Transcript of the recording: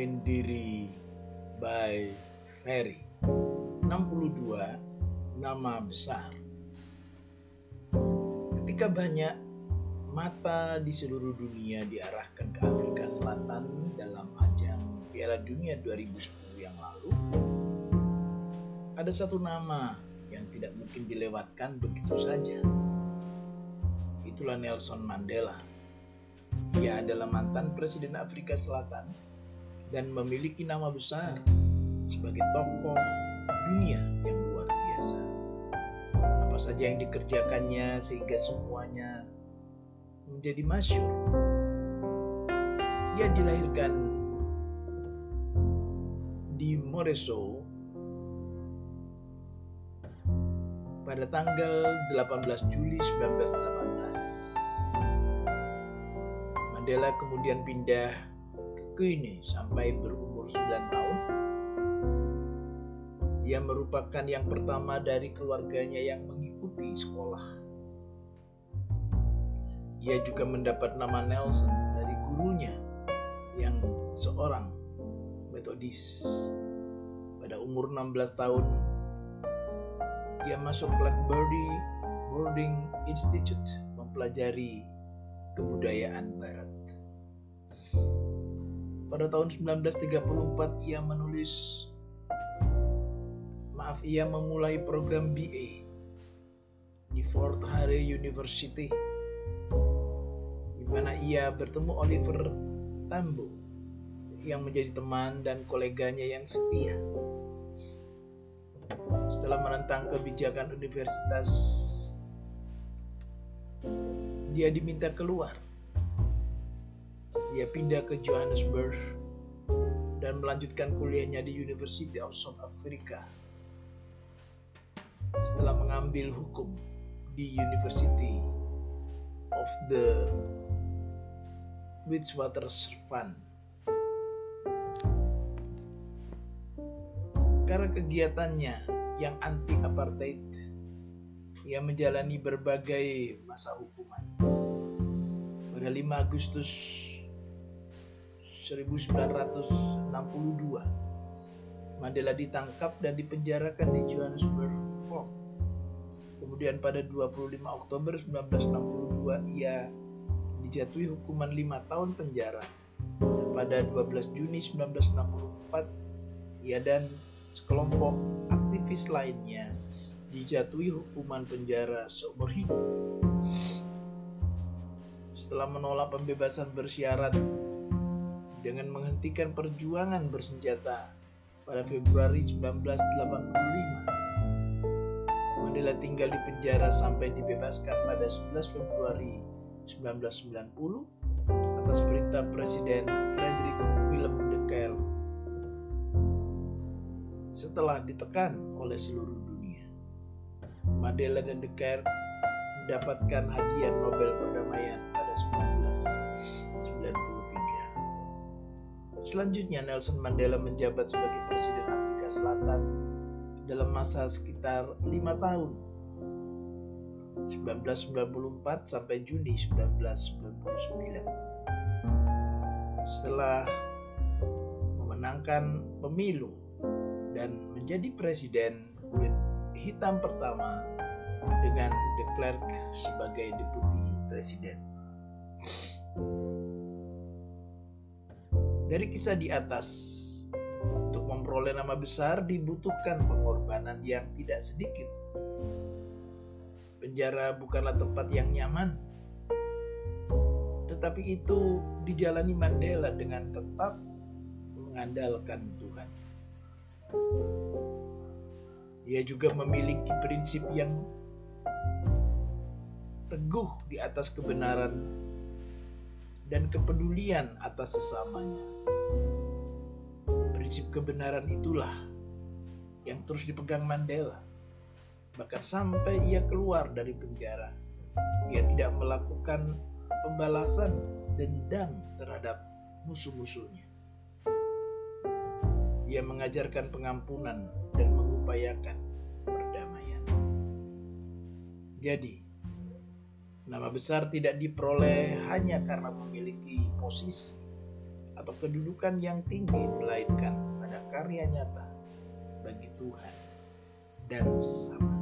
Cermin Diri by Ferry. 62 Nama Besar. Ketika banyak mata di seluruh dunia diarahkan ke Afrika Selatan dalam ajang Piala Dunia 2010 yang lalu ada satu nama yang tidak mungkin dilewatkan begitu saja. Itulah Nelson Mandela. Ia adalah mantan Presiden Afrika Selatan dan memiliki nama besar sebagai tokoh dunia yang luar biasa. Apa saja yang dikerjakannya sehingga semuanya menjadi masyur. Ia dilahirkan di Moreso pada tanggal 18 Juli 1918 Mandela kemudian pindah Guinea sampai berumur 9 tahun. Ia merupakan yang pertama dari keluarganya yang mengikuti sekolah. Ia juga mendapat nama Nelson dari gurunya yang seorang metodis. Pada umur 16 tahun, ia masuk Blackberry Boarding Institute mempelajari kebudayaan barat. Pada tahun 1934 ia menulis maaf ia memulai program BA di Fort Hare University di mana ia bertemu Oliver Tambo yang menjadi teman dan koleganya yang setia. Setelah menentang kebijakan universitas, dia diminta keluar dia pindah ke Johannesburg dan melanjutkan kuliahnya di University of South Africa. Setelah mengambil hukum di University of the Witwatersrand. Karena kegiatannya yang anti apartheid, ia menjalani berbagai masa hukuman. Pada 5 Agustus 1962. Mandela ditangkap dan dipenjarakan di Johannesburg Fort. Kemudian pada 25 Oktober 1962 ia dijatuhi hukuman 5 tahun penjara. Dan pada 12 Juni 1964 ia dan sekelompok aktivis lainnya dijatuhi hukuman penjara seumur hidup. Setelah menolak pembebasan bersyarat dengan menghentikan perjuangan bersenjata pada Februari 1985. Mandela tinggal di penjara sampai dibebaskan pada 11 Februari 1990 atas perintah Presiden Frederick Willem de Klerk setelah ditekan oleh seluruh dunia. Mandela dan de Klerk mendapatkan hadiah Nobel Selanjutnya Nelson Mandela menjabat sebagai Presiden Afrika Selatan dalam masa sekitar lima tahun 1994 sampai Juni 1999. Setelah memenangkan pemilu dan menjadi presiden kulit hitam pertama dengan de Klerk sebagai deputi presiden. Dari kisah di atas, untuk memperoleh nama besar dibutuhkan pengorbanan yang tidak sedikit. Penjara bukanlah tempat yang nyaman, tetapi itu dijalani Mandela dengan tetap mengandalkan Tuhan. Ia juga memiliki prinsip yang teguh di atas kebenaran dan kepedulian atas sesamanya prinsip kebenaran itulah yang terus dipegang Mandela. Bahkan sampai ia keluar dari penjara, ia tidak melakukan pembalasan dendam terhadap musuh-musuhnya. Ia mengajarkan pengampunan dan mengupayakan perdamaian. Jadi, nama besar tidak diperoleh hanya karena memiliki posisi atau kedudukan yang tinggi, melainkan pada karya nyata bagi Tuhan dan sama